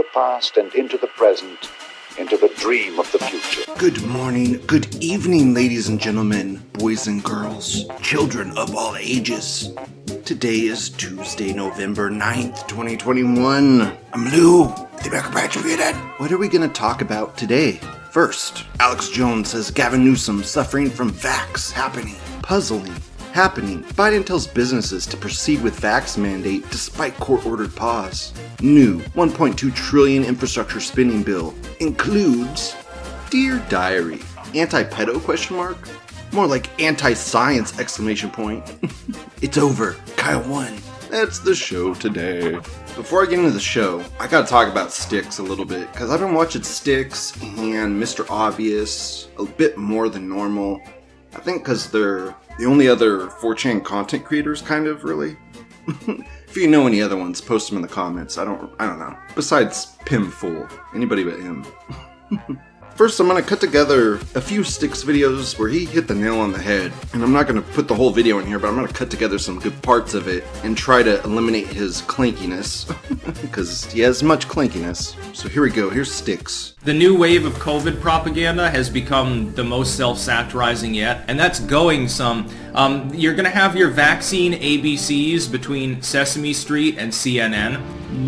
the past and into the present, into the dream of the future. Good morning, good evening, ladies and gentlemen, boys and girls, children of all ages. Today is Tuesday, November 9th, 2021. I'm Lou, the American Patriot. What are we going to talk about today? First, Alex Jones says Gavin Newsom suffering from vax happening. Puzzling. Happening. Biden tells businesses to proceed with vax mandate despite court-ordered pause. New 1.2 trillion infrastructure spending bill includes Dear Diary. Anti-pedo question mark? More like anti-science exclamation point. it's over. Kyle won. That's the show today. Before I get into the show, I gotta talk about Styx a little bit, because I've been watching Styx and Mr. Obvious a bit more than normal. I think because they're the only other 4chan content creators, kind of, really. if you know any other ones, post them in the comments. I don't, I don't know. Besides Pim Fool, anybody but him. First, I'm going to cut together a few Styx videos where he hit the nail on the head. And I'm not going to put the whole video in here, but I'm going to cut together some good parts of it and try to eliminate his clankiness. Because he has much clankiness. So here we go. Here's Styx. The new wave of COVID propaganda has become the most self-satirizing yet, and that's going some. Um, you're going to have your vaccine ABCs between Sesame Street and CNN.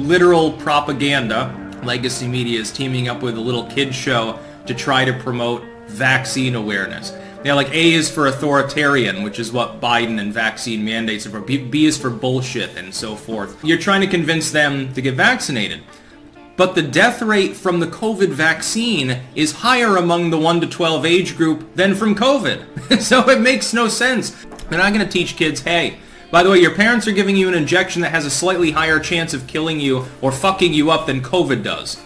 Literal propaganda. Legacy Media is teaming up with a little kid show to try to promote vaccine awareness. Now, like A is for authoritarian, which is what Biden and vaccine mandates are for. B, B is for bullshit and so forth. You're trying to convince them to get vaccinated. But the death rate from the COVID vaccine is higher among the 1 to 12 age group than from COVID. so it makes no sense. They're not going to teach kids, hey, by the way, your parents are giving you an injection that has a slightly higher chance of killing you or fucking you up than COVID does.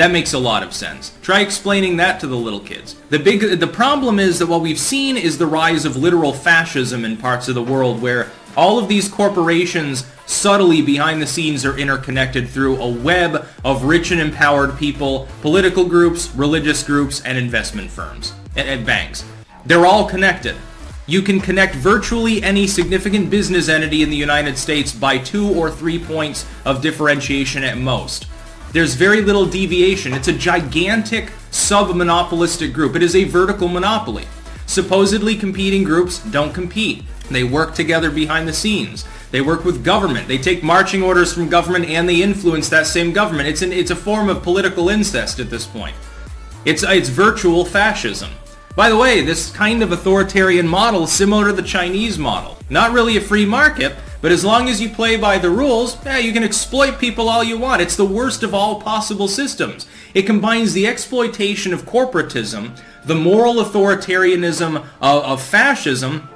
That makes a lot of sense. Try explaining that to the little kids. The big the problem is that what we've seen is the rise of literal fascism in parts of the world where all of these corporations subtly behind the scenes are interconnected through a web of rich and empowered people, political groups, religious groups, and investment firms and, and banks. They're all connected. You can connect virtually any significant business entity in the United States by two or three points of differentiation at most. There's very little deviation. It's a gigantic sub-monopolistic group. It is a vertical monopoly. Supposedly competing groups don't compete. They work together behind the scenes. They work with government. They take marching orders from government and they influence that same government. It's, an, it's a form of political incest at this point. It's, it's virtual fascism. By the way, this kind of authoritarian model is similar to the Chinese model. Not really a free market, but as long as you play by the rules, yeah, you can exploit people all you want. It's the worst of all possible systems. It combines the exploitation of corporatism, the moral authoritarianism of, of fascism,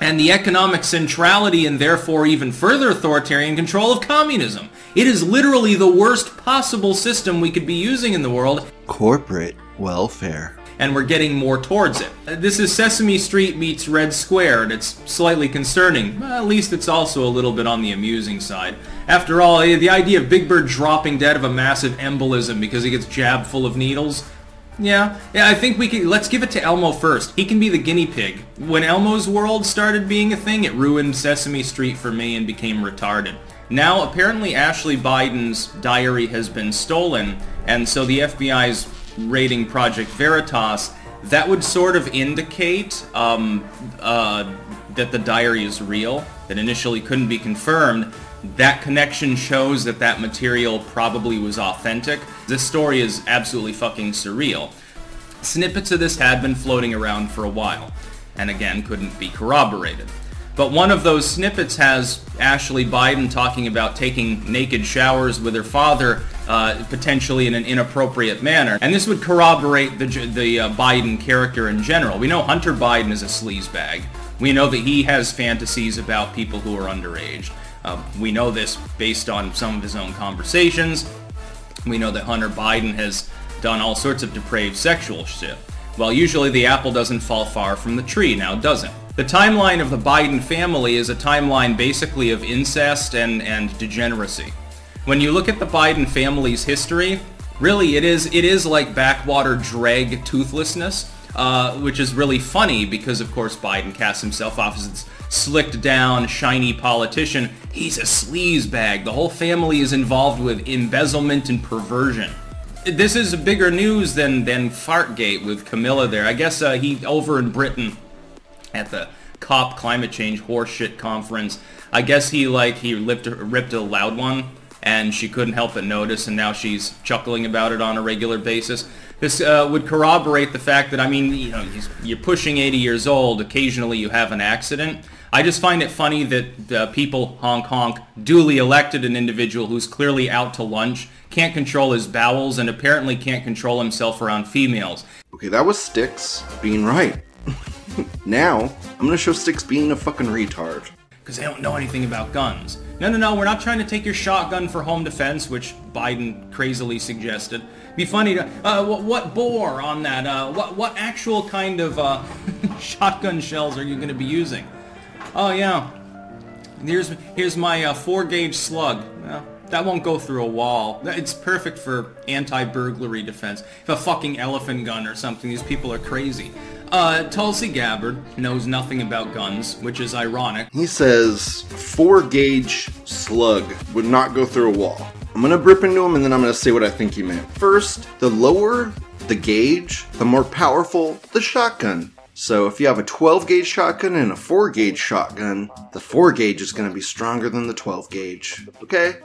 and the economic centrality and therefore even further authoritarian control of communism. It is literally the worst possible system we could be using in the world. Corporate welfare and we're getting more towards it. This is Sesame Street meets Red Square, and it's slightly concerning. At least it's also a little bit on the amusing side. After all, eh, the idea of Big Bird dropping dead of a massive embolism because he gets jabbed full of needles, yeah, yeah, I think we can. Let's give it to Elmo first. He can be the guinea pig. When Elmo's world started being a thing, it ruined Sesame Street for me and became retarded. Now, apparently, Ashley Biden's diary has been stolen, and so the FBI's raiding Project Veritas, that would sort of indicate um, uh, that the diary is real, that initially couldn't be confirmed. That connection shows that that material probably was authentic. This story is absolutely fucking surreal. Snippets of this had been floating around for a while, and again couldn't be corroborated. But one of those snippets has Ashley Biden talking about taking naked showers with her father, uh, potentially in an inappropriate manner. And this would corroborate the, the uh, Biden character in general. We know Hunter Biden is a sleazebag. We know that he has fantasies about people who are underage. Uh, we know this based on some of his own conversations. We know that Hunter Biden has done all sorts of depraved sexual shit. Well, usually the apple doesn't fall far from the tree, now does it? The timeline of the Biden family is a timeline basically of incest and, and degeneracy. When you look at the Biden family's history, really it is, it is like backwater drag toothlessness. uh, which is really funny because, of course, Biden casts himself off as this slicked down, shiny politician. He's a sleazebag. The whole family is involved with embezzlement and perversion. This is bigger news than than Fartgate with Camilla there. I guess uh, he over in Britain at the COP climate change horseshit conference. I guess he like he ripped ripped a loud one and she couldn't help but notice and now she's chuckling about it on a regular basis. This uh, would corroborate the fact that I mean, you know, you're pushing 80 years old, occasionally you have an accident. I just find it funny that uh, people honk honk duly elected an individual who's clearly out to lunch, can't control his bowels, and apparently can't control himself around females. Okay, that was Styx being right. now, I'm gonna show Styx being a fucking retard. Because they don't know anything about guns. No, no, no, we're not trying to take your shotgun for home defense, which Biden crazily suggested. Be funny to, uh, what, what bore on that, uh, what, what actual kind of, uh, shotgun shells are you going to be using? Oh, yeah. Here's, here's my, uh, four-gauge slug. Well, that won't go through a wall. It's perfect for anti-burglary defense. If a fucking elephant gun or something, these people are crazy. Uh, Tulsi Gabbard knows nothing about guns, which is ironic. He says four gauge slug would not go through a wall. I'm gonna rip into him and then I'm gonna say what I think he meant. First, the lower the gauge, the more powerful the shotgun. So if you have a 12 gauge shotgun and a 4 gauge shotgun, the 4 gauge is going to be stronger than the 12 gauge. Okay?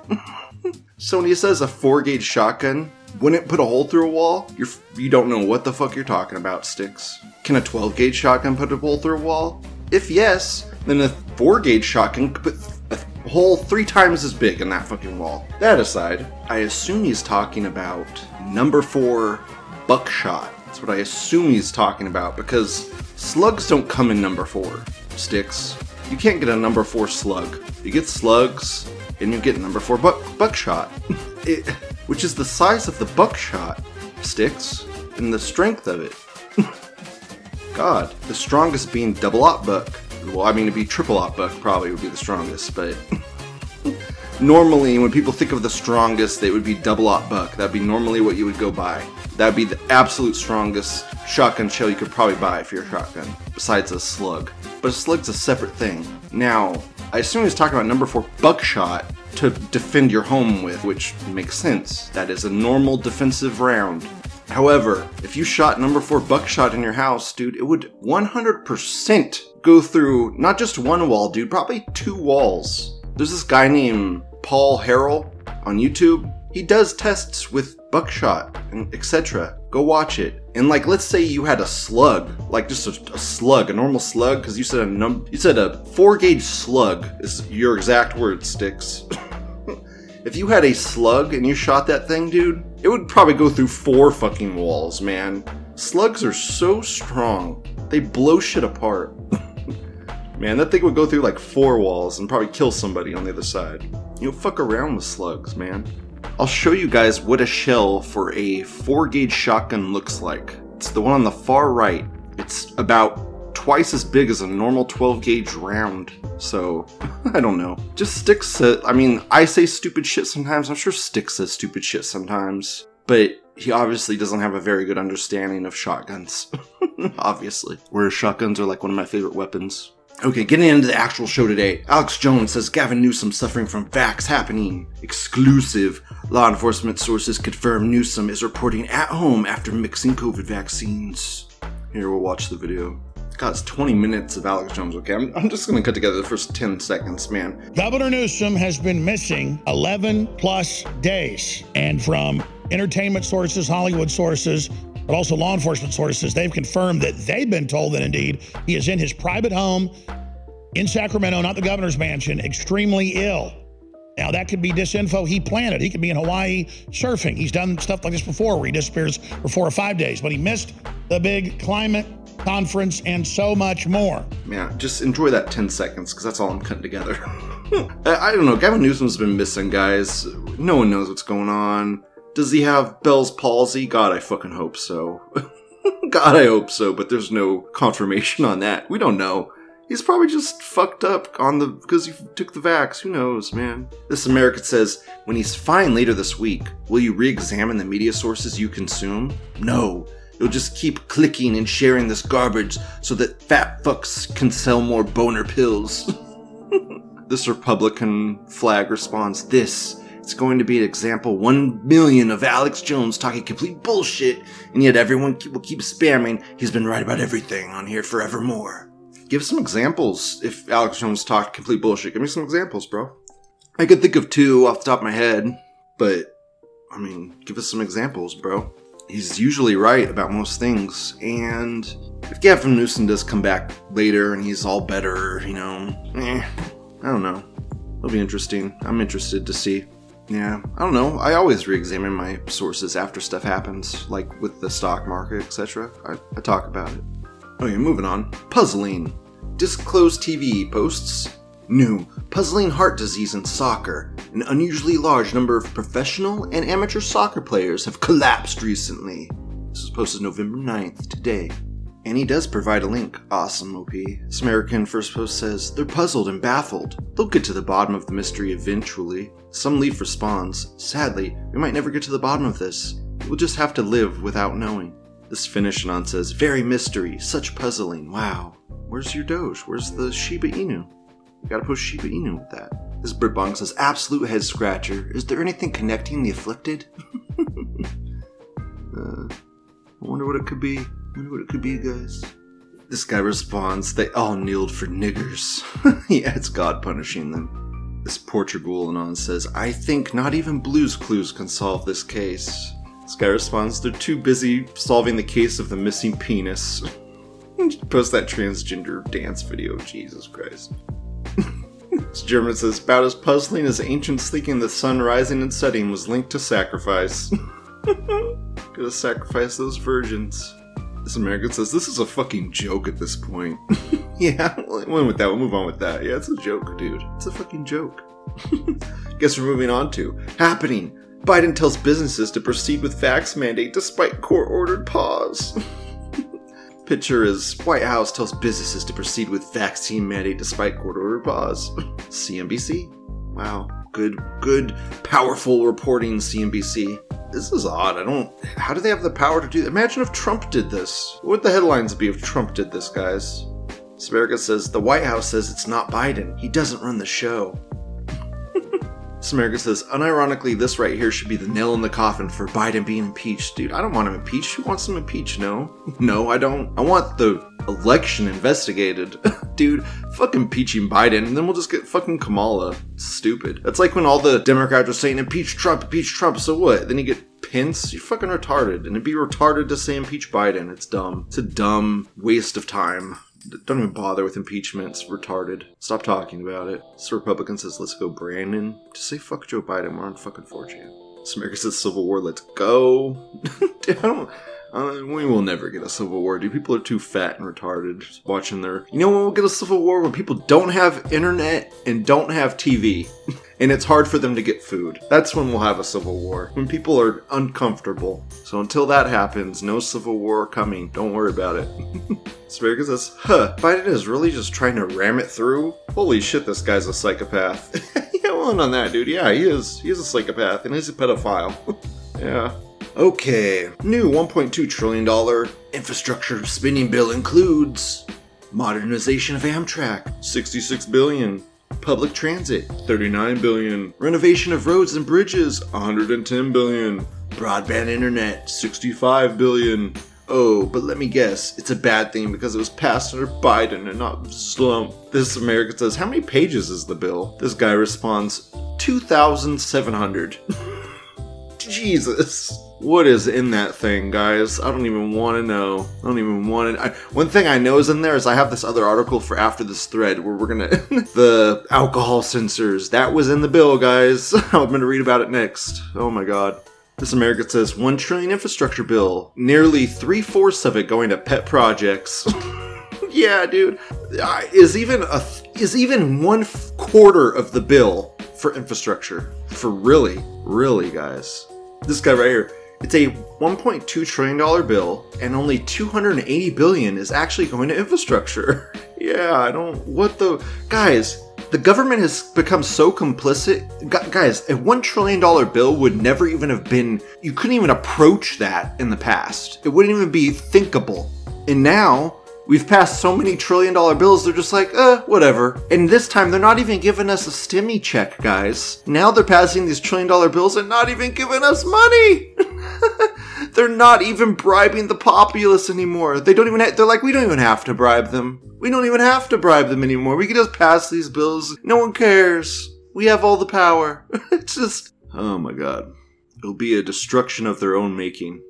so when he says a 4 gauge shotgun wouldn't put a hole through a wall, you're you don't know what the fuck you're talking about, Styx. Can a 12 gauge shotgun put a hole through a wall? If yes, then a 4 gauge shotgun could put a hole three times as big in that fucking wall. That aside, I assume he's talking about number 4 buckshot. That's what I assume he's talking about because slugs don't come in number 4. Styx. You can't get a number 4 slug. You get slugs and you get number 4 buck buckshot. it, which is the size of the buckshot Styx and the strength of it. God, the strongest being double aught buck. Well, I mean, it'd be triple aught buck probably would be the strongest, but normally when people think of the strongest, they would be double aught buck. That'd be normally what you would go buy. That'd be the absolute strongest shotgun shell you could probably buy for your shotgun, besides a slug. But a slug's a separate thing. Now, I assume he's talking about number four buckshot to defend your home with, which makes sense. That is a normal defensive round. However, if you shot number four buckshot in your house, dude, it would 100% go through not just one wall, dude, probably two walls. There's this guy named Paul Harrell on YouTube. He does tests with buckshot and etc. Go watch it. And like, let's say you had a slug, like just a, a slug, a normal slug, because you said a num, you said a four gauge slug is your exact word, Styx. if you had a slug and you shot that thing, dude, it would probably go through four fucking walls, man. Slugs are so strong, they blow shit apart. man, that thing would go through like four walls and probably kill somebody on the other side. You know, fuck around with slugs, man. I'll show you guys what a shell for a 4 gauge shotgun looks like. It's the one on the far right. It's about twice as big as a normal 12 gauge round. So, I don't know. Just Styx says, I mean, I say stupid shit sometimes. I'm sure Styx says stupid shit sometimes. But he obviously doesn't have a very good understanding of shotguns. obviously. Whereas shotguns are like one of my favorite weapons. Okay, getting into the actual show today. Alex Jones says Gavin Newsom suffering from vax happening. Exclusive. Law enforcement sources confirm Newsom is reporting at home after mixing COVID vaccines. Here, we'll watch the video. God, it's 20 minutes of Alex Jones, okay? I'm, I'm just gonna cut together the first 10 seconds, man. Governor Newsom has been missing 11 plus days. And from entertainment sources, Hollywood sources, but also law enforcement sources, they've confirmed that they've been told that indeed he is in his private home in Sacramento, not the governor's mansion, extremely ill. Now, that could be disinfo he planted. He could be in Hawaii surfing. He's done stuff like this before where he disappears for four or five days, but he missed the big climate conference and so much more. Yeah, just enjoy that 10 seconds because that's all I'm cutting together. I don't know. Gavin Newsom's been missing, guys. No one knows what's going on. Does he have Bell's palsy? God, I fucking hope so. God, I hope so, but there's no confirmation on that. We don't know. He's probably just fucked up on the because he took the vax. Who knows, man? This American says when he's fine later this week, will you re-examine the media sources you consume? No, You'll just keep clicking and sharing this garbage so that fat fucks can sell more boner pills. this Republican flag responds, This it's going to be an example 1 million of Alex Jones talking complete bullshit, and yet everyone will keep spamming. He's been right about everything on here forevermore. Give some examples if Alex Jones talked complete bullshit. Give me some examples, bro. I could think of two off the top of my head, but I mean, give us some examples, bro. He's usually right about most things, and if Gavin Newsom does come back later and he's all better, you know, eh, I don't know. It'll be interesting. I'm interested to see. Yeah, I don't know. I always re-examine my sources after stuff happens, like with the stock market, etc. I, I talk about it. Okay, moving on. Puzzling. Disclosed TV posts. New. Puzzling heart disease in soccer. An unusually large number of professional and amateur soccer players have collapsed recently. This was posted November 9th, today. And he does provide a link. Awesome, OP. Samarican First Post says, They're puzzled and baffled. They'll get to the bottom of the mystery eventually. Some Leaf responds, Sadly, we might never get to the bottom of this. We'll just have to live without knowing. This Finishanon says, Very mystery, such puzzling, wow. Where's your Doge? Where's the Shiba Inu? You gotta push Shiba Inu with that. This Birdbong says, Absolute head scratcher. Is there anything connecting the afflicted? uh, I wonder what it could be. I wonder what it could be, guys. This guy responds, they all kneeled for niggers. yeah, it's God punishing them. This on says, I think not even Blues Clues can solve this case. This guy responds, they're too busy solving the case of the missing penis. Post that transgender dance video, Jesus Christ. this German says, about as puzzling as ancients thinking the sun rising and setting was linked to sacrifice. Gotta sacrifice those virgins. This American says this is a fucking joke at this point. yeah, we went with that. We'll move on with that. Yeah, it's a joke, dude. It's a fucking joke. Guess we're moving on to happening. Biden tells businesses to proceed with vax mandate despite court-ordered pause. Picture is White House tells businesses to proceed with vaccine mandate despite court-ordered pause. CNBC. Wow, good, good, powerful reporting, CNBC this is odd. I don't. How do they have the power to do? Imagine if Trump did this. What would the headlines be if Trump did this, guys? Asparagus says the White House says it's not Biden. He doesn't run the show. Samarica says, unironically, this right here should be the nail in the coffin for Biden being impeached. Dude, I don't want him impeached. Who wants him impeached? No. No, I don't. I want the election investigated. Dude, fuck impeaching Biden, and then we'll just get fucking Kamala. Stupid. That's like when all the Democrats are saying, impeach Trump, impeach Trump, so what? Then you get Pence? You're fucking retarded. And it'd be retarded to say impeach Biden. It's dumb. It's a dumb waste of time. Don't even bother with impeachment. It's retarded. Stop talking about it. This Republican says, let's go, Brandon. Just say fuck Joe Biden. We're on fucking 4chan. This America says Civil War, let's go. Don't. Uh, we will never get a civil war, dude. People are too fat and retarded just watching their. You know when we'll get a civil war when people don't have internet and don't have TV, and it's hard for them to get food. That's when we'll have a civil war. When people are uncomfortable. So until that happens, no civil war coming. Don't worry about it. Sprague says, "Huh? Biden is really just trying to ram it through. Holy shit, this guy's a psychopath." yeah, well, on that, dude. Yeah, he is. He is a psychopath, and he's a pedophile. yeah. Okay, new $1.2 trillion infrastructure spending bill includes modernization of Amtrak, 66 billion, public transit, 39 billion, renovation of roads and bridges, 110 billion, broadband internet, 65 billion. Oh, but let me guess, it's a bad thing because it was passed under Biden and not Slump. This American says, How many pages is the bill? This guy responds, 2,700. Jesus. What is in that thing, guys? I don't even want to know. I don't even want to. I, one thing I know is in there is I have this other article for after this thread where we're gonna the alcohol sensors that was in the bill, guys. I'm gonna read about it next. Oh my god. This America says one trillion infrastructure bill, nearly three fourths of it going to pet projects. yeah, dude. Is even a is even one quarter of the bill for infrastructure for really, really, guys. This guy right here it's a 1.2 trillion dollar bill and only 280 billion is actually going to infrastructure. yeah, I don't what the guys, the government has become so complicit. Gu- Guys, a $1 trillion bill would never even have been, you couldn't even approach that in the past. It wouldn't even be thinkable. And now, we've passed so many trillion dollar bills, they're just like, uh, whatever. And this time, they're not even giving us a stimmy check, guys. Now they're passing these trillion dollar bills and not even giving us money. they're not even bribing the populace anymore. They don't even. Ha- they're like, we don't even have to bribe them. We don't even have to bribe them anymore. We can just pass these bills. No one cares. We have all the power. it's just. Oh my god. It'll be a destruction of their own making.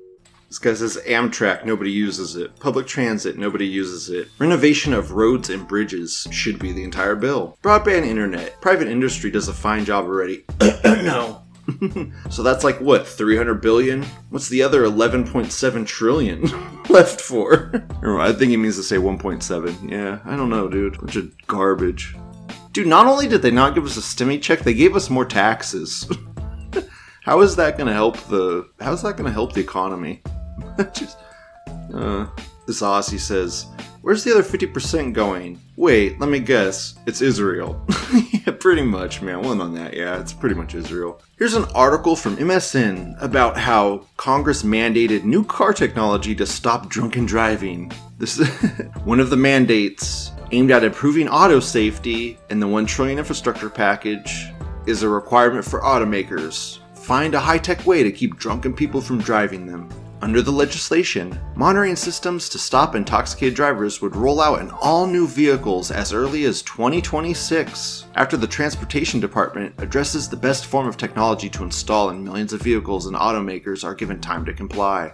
This guy says Amtrak, nobody uses it. Public transit, nobody uses it. Renovation of roads and bridges should be the entire bill. Broadband internet, private industry does a fine job already. no. so that's like what 300 billion? What's the other 11.7 trillion left for? I think he means to say 1.7 yeah i don't know dude. Bunch of garbage. Dude not only did they not give us a stimmy check they gave us more taxes. How is that to help the how is that to help the economy? Just, uh, this Aussie says, Where's the other 50% going? Wait, let me guess. It's Israel. yeah, pretty much, man. One on that, yeah. It's pretty much Israel. Here's an article from MSN about how Congress mandated new car technology to stop drunken driving. This is one of the mandates aimed at improving auto safety in the 1 trillion infrastructure package is a requirement for automakers. Find a high-tech way to keep drunken people from driving them. Under the legislation, monitoring systems to stop intoxicated drivers would roll out in all new vehicles as early as 2026, after the Transportation Department addresses the best form of technology to install in millions of vehicles and automakers are given time to comply.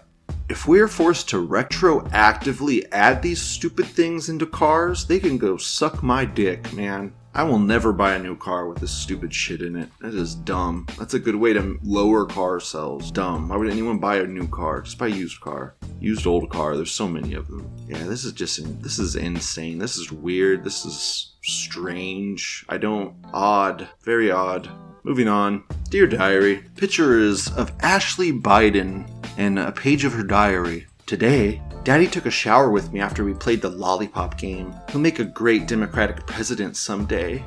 If we are forced to retroactively add these stupid things into cars, they can go suck my dick, man. I will never buy a new car with this stupid shit in it. That is dumb. That's a good way to lower car sales. Dumb. Why would anyone buy a new car? Just buy a used car. Used old car. There's so many of them. Yeah, this is just this is insane. This is weird. This is strange. I don't odd. Very odd. Moving on. Dear Diary. Picture is of Ashley Biden and a page of her diary. Today, Daddy took a shower with me after we played the lollipop game. He'll make a great Democratic president someday.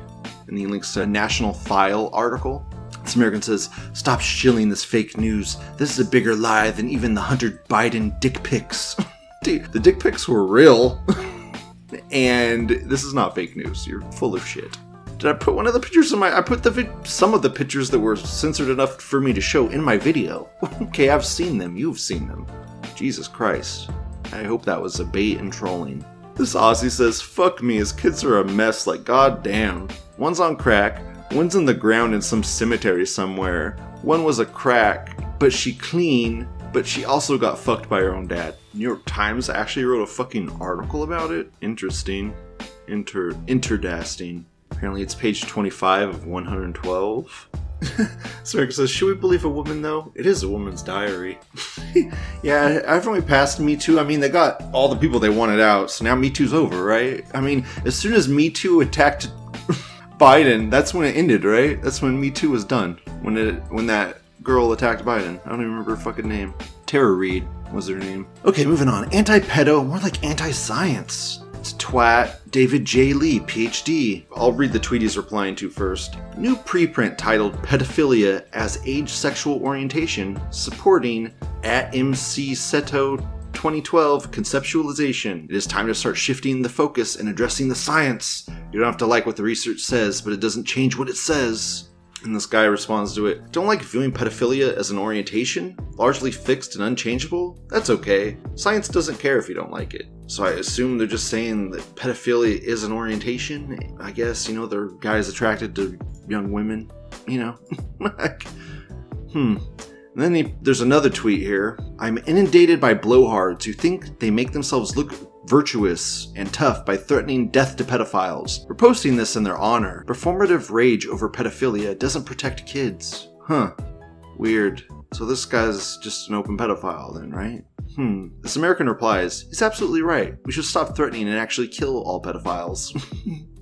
And he links to a National File article. This American says, Stop shilling this fake news. This is a bigger lie than even the Hunter Biden dick pics. Dude, the dick pics were real. and this is not fake news. You're full of shit. Did I put one of the pictures in my? I put the vid- some of the pictures that were censored enough for me to show in my video. okay, I've seen them. You've seen them. Jesus Christ. I hope that was a bait and trolling. This Aussie says, fuck me, his kids are a mess, like goddamn. One's on crack, one's in the ground in some cemetery somewhere. One was a crack, but she clean, but she also got fucked by her own dad. New York Times actually wrote a fucking article about it. Interesting. Inter interdasting. Apparently it's page 25 of 112. Sarah says, Should we believe a woman though? It is a woman's diary. yeah, we passed Me Too, I mean, they got all the people they wanted out, so now Me Too's over, right? I mean, as soon as Me Too attacked Biden, that's when it ended, right? That's when Me Too was done. When it when that girl attacked Biden. I don't even remember her fucking name. Tara Reade was her name. Okay, moving on. Anti pedo, more like anti science. Twat David J. Ley, PhD. I'll read the tweet he's replying to first. New preprint titled Pedophilia as Age Sexual Orientation, supporting at MC Seto 2012 conceptualization. It is time to start shifting the focus and addressing the science. You don't have to like what the research says, but it doesn't change what it says. And this guy responds to it Don't like viewing pedophilia as an orientation, largely fixed and unchangeable? That's okay. Science doesn't care if you don't like it. So I assume they're just saying that pedophilia is an orientation. I guess, you know, they're guys attracted to young women, you know? hmm. And then he, there's another tweet here. I'm inundated by blowhards who think they make themselves look virtuous and tough by threatening death to pedophiles. We're posting this in their honor. Performative rage over pedophilia doesn't protect kids. Huh. Weird. So this guy's just an open pedophile then, right? Hmm. This American replies, He's absolutely right. We should stop threatening and actually kill all pedophiles.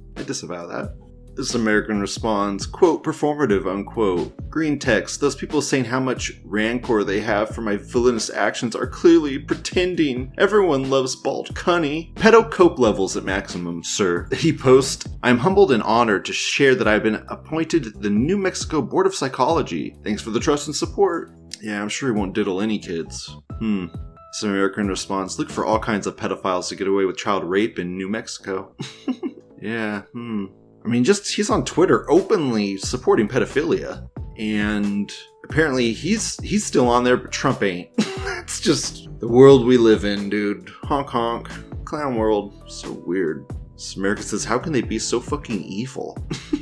I disavow that. This American responds, quote, performative, unquote. Green text, those people saying how much rancor they have for my villainous actions are clearly pretending. Everyone loves bald cunny. Pedo cope levels at maximum, sir. He posts, I'm humbled and honored to share that I've been appointed the New Mexico Board of Psychology. Thanks for the trust and support. Yeah, I'm sure he won't diddle any kids. Hmm. Some American responds, look for all kinds of pedophiles to get away with child rape in New Mexico. yeah, hmm. I mean, just he's on Twitter openly supporting pedophilia, and apparently he's he's still on there, but Trump ain't. it's just the world we live in, dude. Honk honk, clown world. So weird. America says, how can they be so fucking evil?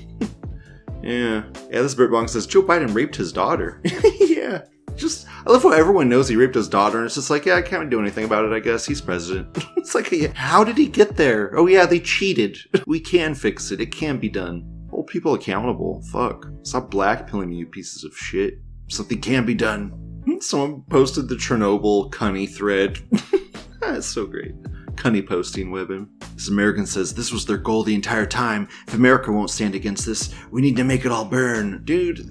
yeah, yeah. This Britbong says Joe Biden raped his daughter. yeah. Just, I love how everyone knows he raped his daughter, and it's just like, yeah, I can't do anything about it, I guess. He's president. it's like, how did he get there? Oh, yeah, they cheated. we can fix it. It can be done. Hold people accountable. Fuck. Stop blackpilling me, you pieces of shit. Something can be done. Hmm, someone posted the Chernobyl Cunny thread. That's so great. Cunny posting weapon. This American says this was their goal the entire time. If America won't stand against this, we need to make it all burn. Dude,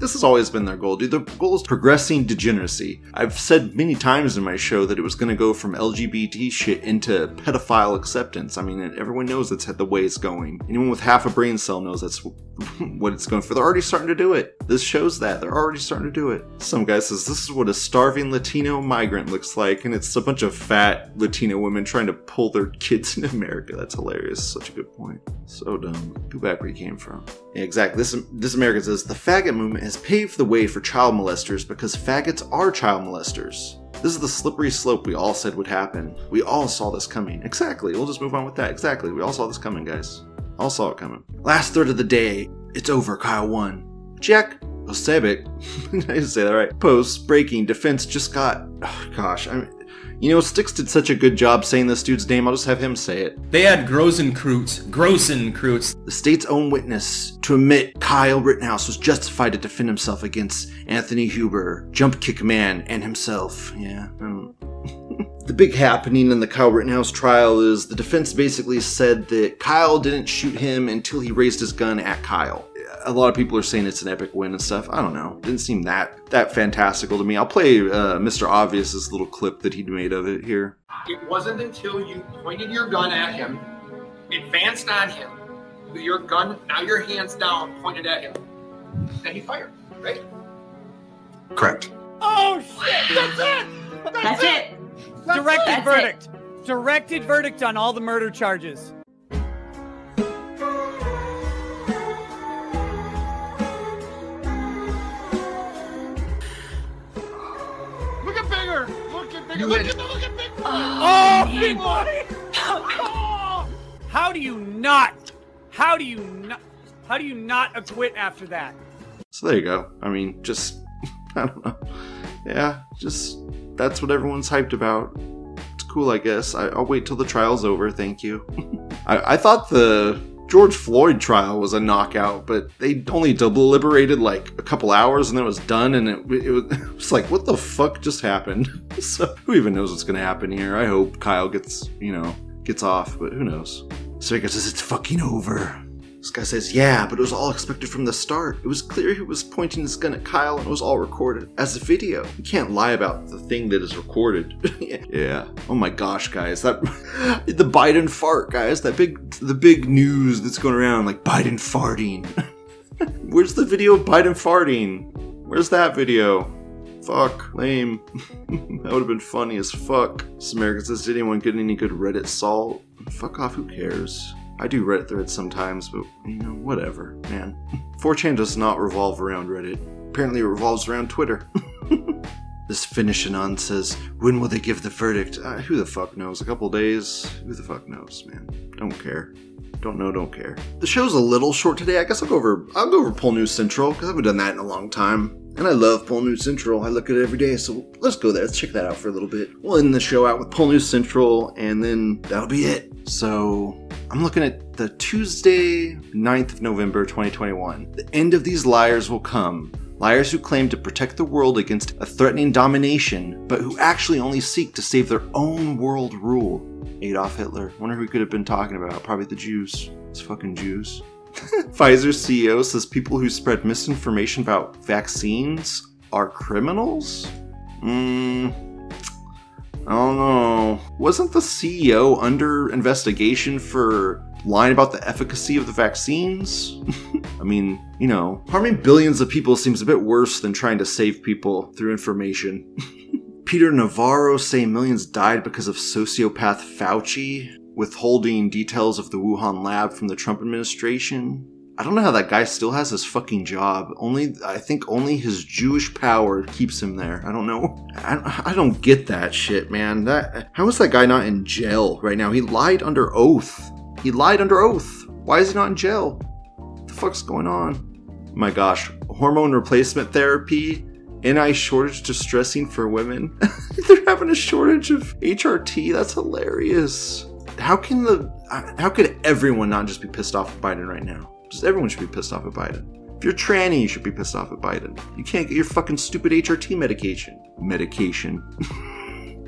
this has always been their goal. Dude, Their goal is progressing degeneracy. I've said many times in my show that it was going to go from LGBT shit into pedophile acceptance. I mean, everyone knows that's the way it's going. Anyone with half a brain cell knows that's what it's going for. They're already starting to do it. This shows that. They're already starting to do it. Some guy says this is what a starving Latino migrant looks like, and it's a bunch of fat Latino women trying to pull their kids into America. That's hilarious. Such a good point. So dumb. Go back where you came from. Yeah, exactly. This this America says the faggot movement has paved the way for child molesters because faggots are child molesters. This is the slippery slope we all said would happen. We all saw this coming. Exactly. We'll just move on with that. Exactly. We all saw this coming, guys. All saw it coming. Last third of the day. It's over. Kyle won. Jack Osebic, I didn't say that right. Post breaking defense just got. Oh, gosh, I mean, you know, Styx did such a good job saying this dude's name, I'll just have him say it. They had Grosskreutz. Grosskreutz. The state's own witness to admit Kyle Rittenhouse was justified to defend himself against Anthony Huber, Jump Kick Man, and himself. Yeah. the big happening in the Kyle Rittenhouse trial is the defense basically said that Kyle didn't shoot him until he raised his gun at Kyle a lot of people are saying it's an epic win and stuff. I don't know. Didn't seem that that fantastical to me. I'll play uh, Mr. Obvious's little clip that he made of it here. It wasn't until you pointed your gun at him, advanced on him, your gun, now your hands down, pointed at him, then he fired, right? Correct. Oh shit! That's it. That's, That's it. it. Directed That's verdict. It. Directed verdict on all the murder charges. You look, at, look at Big Boy. Oh, oh Big Boy. Oh. How do you not? How do you not? How do you not acquit after that? So there you go. I mean, just I don't know. Yeah, just that's what everyone's hyped about. It's cool, I guess. I, will wait till the trial's over. Thank you. I, I thought the George Floyd trial was a knockout, but they only deliberated like a couple hours and then it was done, and it, it, was, it was like, what the fuck just happened? so who even knows what's gonna happen here? I hope Kyle gets, you know, gets off, but who knows? Striker says it's fucking over. This guy says, Yeah, but it was all expected from the start. It was clear he was pointing his gun at Kyle and it was all recorded as a video. You can't lie about the thing that is recorded. yeah. Oh my gosh, guys. That the Biden fart, guys. That big the big news that's going around like Biden farting. Where's the video of Biden farting? Where's that video? Fuck, lame. that would have been funny as fuck. Samaritan says, Did anyone get any good Reddit salt? Fuck off, who cares? I do Reddit threads sometimes, but you know, whatever, man. 4chan does not revolve around Reddit. Apparently, it revolves around Twitter. this finishing on says, When will they give the verdict? Uh, who the fuck knows? A couple days? Who the fuck knows, man? Don't care. Don't know, don't care. The show's a little short today. I guess I'll go over I'll go over Pol News Central, because I haven't done that in a long time. And I love Pol News Central. I look at it every day, so let's go there. Let's check that out for a little bit. We'll end the show out with Pol News Central, and then that'll be it. So I'm looking at the Tuesday, 9th of November 2021. The end of these liars will come. Liars who claim to protect the world against a threatening domination, but who actually only seek to save their own world rule. Adolf Hitler. Wonder who we could have been talking about. Probably the Jews. It's fucking Jews. Pfizer CEO says people who spread misinformation about vaccines are criminals? Hmm. I don't know. Wasn't the CEO under investigation for lying about the efficacy of the vaccines? I mean, you know, harming billions of people seems a bit worse than trying to save people through information. Peter Navarro saying millions died because of sociopath Fauci, withholding details of the Wuhan lab from the Trump administration. I don't know how that guy still has his fucking job. Only, I think only his Jewish power keeps him there. I don't know. I, I don't get that shit, man. That how is that guy not in jail right now? He lied under oath. He lied under oath. Why is he not in jail? What the fuck's going on? My gosh, hormone replacement therapy, NI shortage distressing for women. They're having a shortage of HRT. That's hilarious. How can the how could everyone not just be pissed off at Biden right now? Just everyone should be pissed off at Biden. If you're tranny, you should be pissed off at Biden. You can't get your fucking stupid HRT medication. Medication.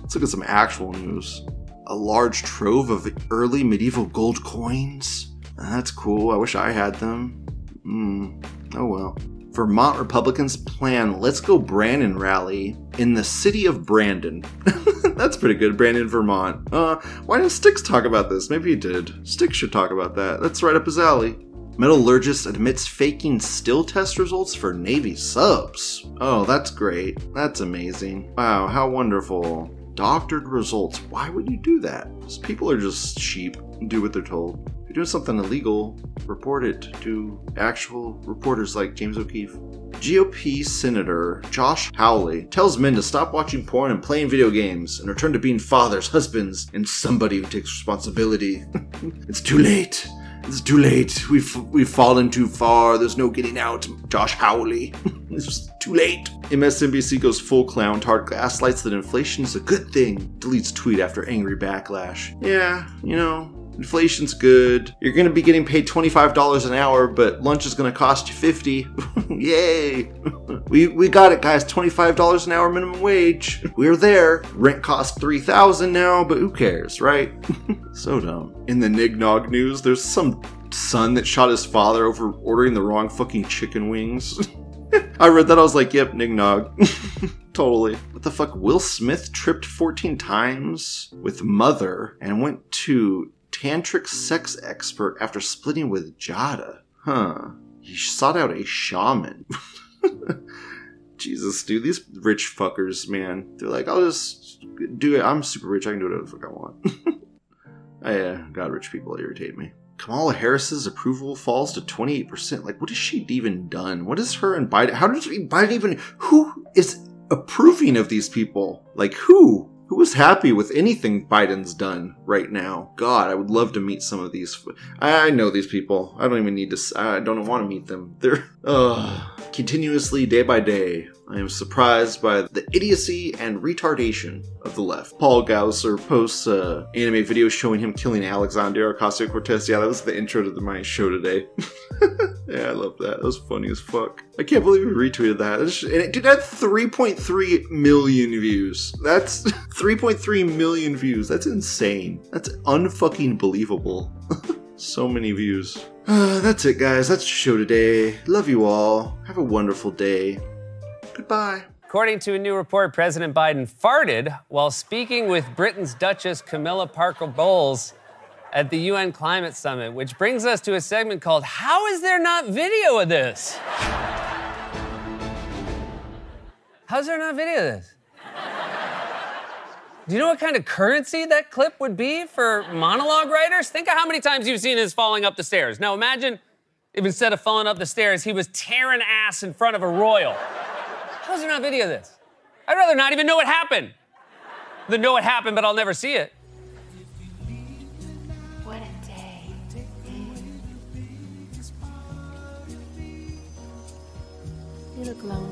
Let's look at some actual news. A large trove of early medieval gold coins. That's cool. I wish I had them. Hmm. Oh well. Vermont Republicans plan Let's Go Brandon rally in the city of Brandon. That's pretty good, Brandon, Vermont. Uh, why didn't Styx talk about this? Maybe he did. Styx should talk about that. That's right up his alley. Metallurgist admits faking still test results for Navy subs. Oh, that's great. That's amazing. Wow, how wonderful. Doctored results. Why would you do that? People are just sheep do what they're told. You're doing something illegal, report it to actual reporters like James O'Keefe. GOP Senator Josh Hawley tells men to stop watching porn and playing video games and return to being fathers, husbands, and somebody who takes responsibility. it's too late. It's too late. We've we've fallen too far. There's no getting out. Josh Hawley. it's just too late. MSNBC goes full clown. Tard gaslights that inflation is a good thing. Deletes tweet after angry backlash. Yeah, you know, Inflation's good. You're going to be getting paid $25 an hour, but lunch is going to cost you 50. Yay. we we got it guys, $25 an hour minimum wage. We're there. Rent costs 3000 now, but who cares, right? so dumb. In the Nignog news, there's some son that shot his father over ordering the wrong fucking chicken wings. I read that, I was like, yep, Nignog. totally. What the fuck? Will Smith tripped 14 times with Mother and went to tantric sex expert after splitting with Jada. Huh. He sought out a shaman. Jesus, dude, these rich fuckers, man. They're like, I'll just do it. I'm super rich. I can do whatever the fuck I want. oh, uh, yeah, God, rich people irritate me. Kamala Harris's approval falls to 28%. Like, what has she even done? What is her and Biden? How does Biden even. Who is approving of these people? Like, who? Who is happy with anything Biden's done right now? God, I would love to meet some of these. I know these people. I don't even need to. I don't want to meet them. They're uh, continuously, day by day, I am surprised by the idiocy and retardation of the left. Paul Gosar posts uh, anime video showing him killing Alexandria Ocasio Cortez. Yeah, that was the intro to the, my show today. yeah, I love that. That was funny as fuck. I can't believe we retweeted that. And it did have 3.3 million views. That's 3.3 million views. That's insane. That's unfucking believable. so many views. Uh, that's it, guys. That's the show today. Love you all. Have a wonderful day. Goodbye. According to a new report, President Biden farted while speaking with Britain's Duchess Camilla Parker Bowles at the UN Climate Summit, which brings us to a segment called How Is There Not Video of This? How's there not video of this? Do you know what kind of currency that clip would be for monologue writers? Think of how many times you've seen his falling up the stairs. Now imagine if instead of falling up the stairs, he was tearing ass in front of a royal. How's there not video of this? I'd rather not even know what happened than know what happened, but I'll never see it. What a day. You look lonely.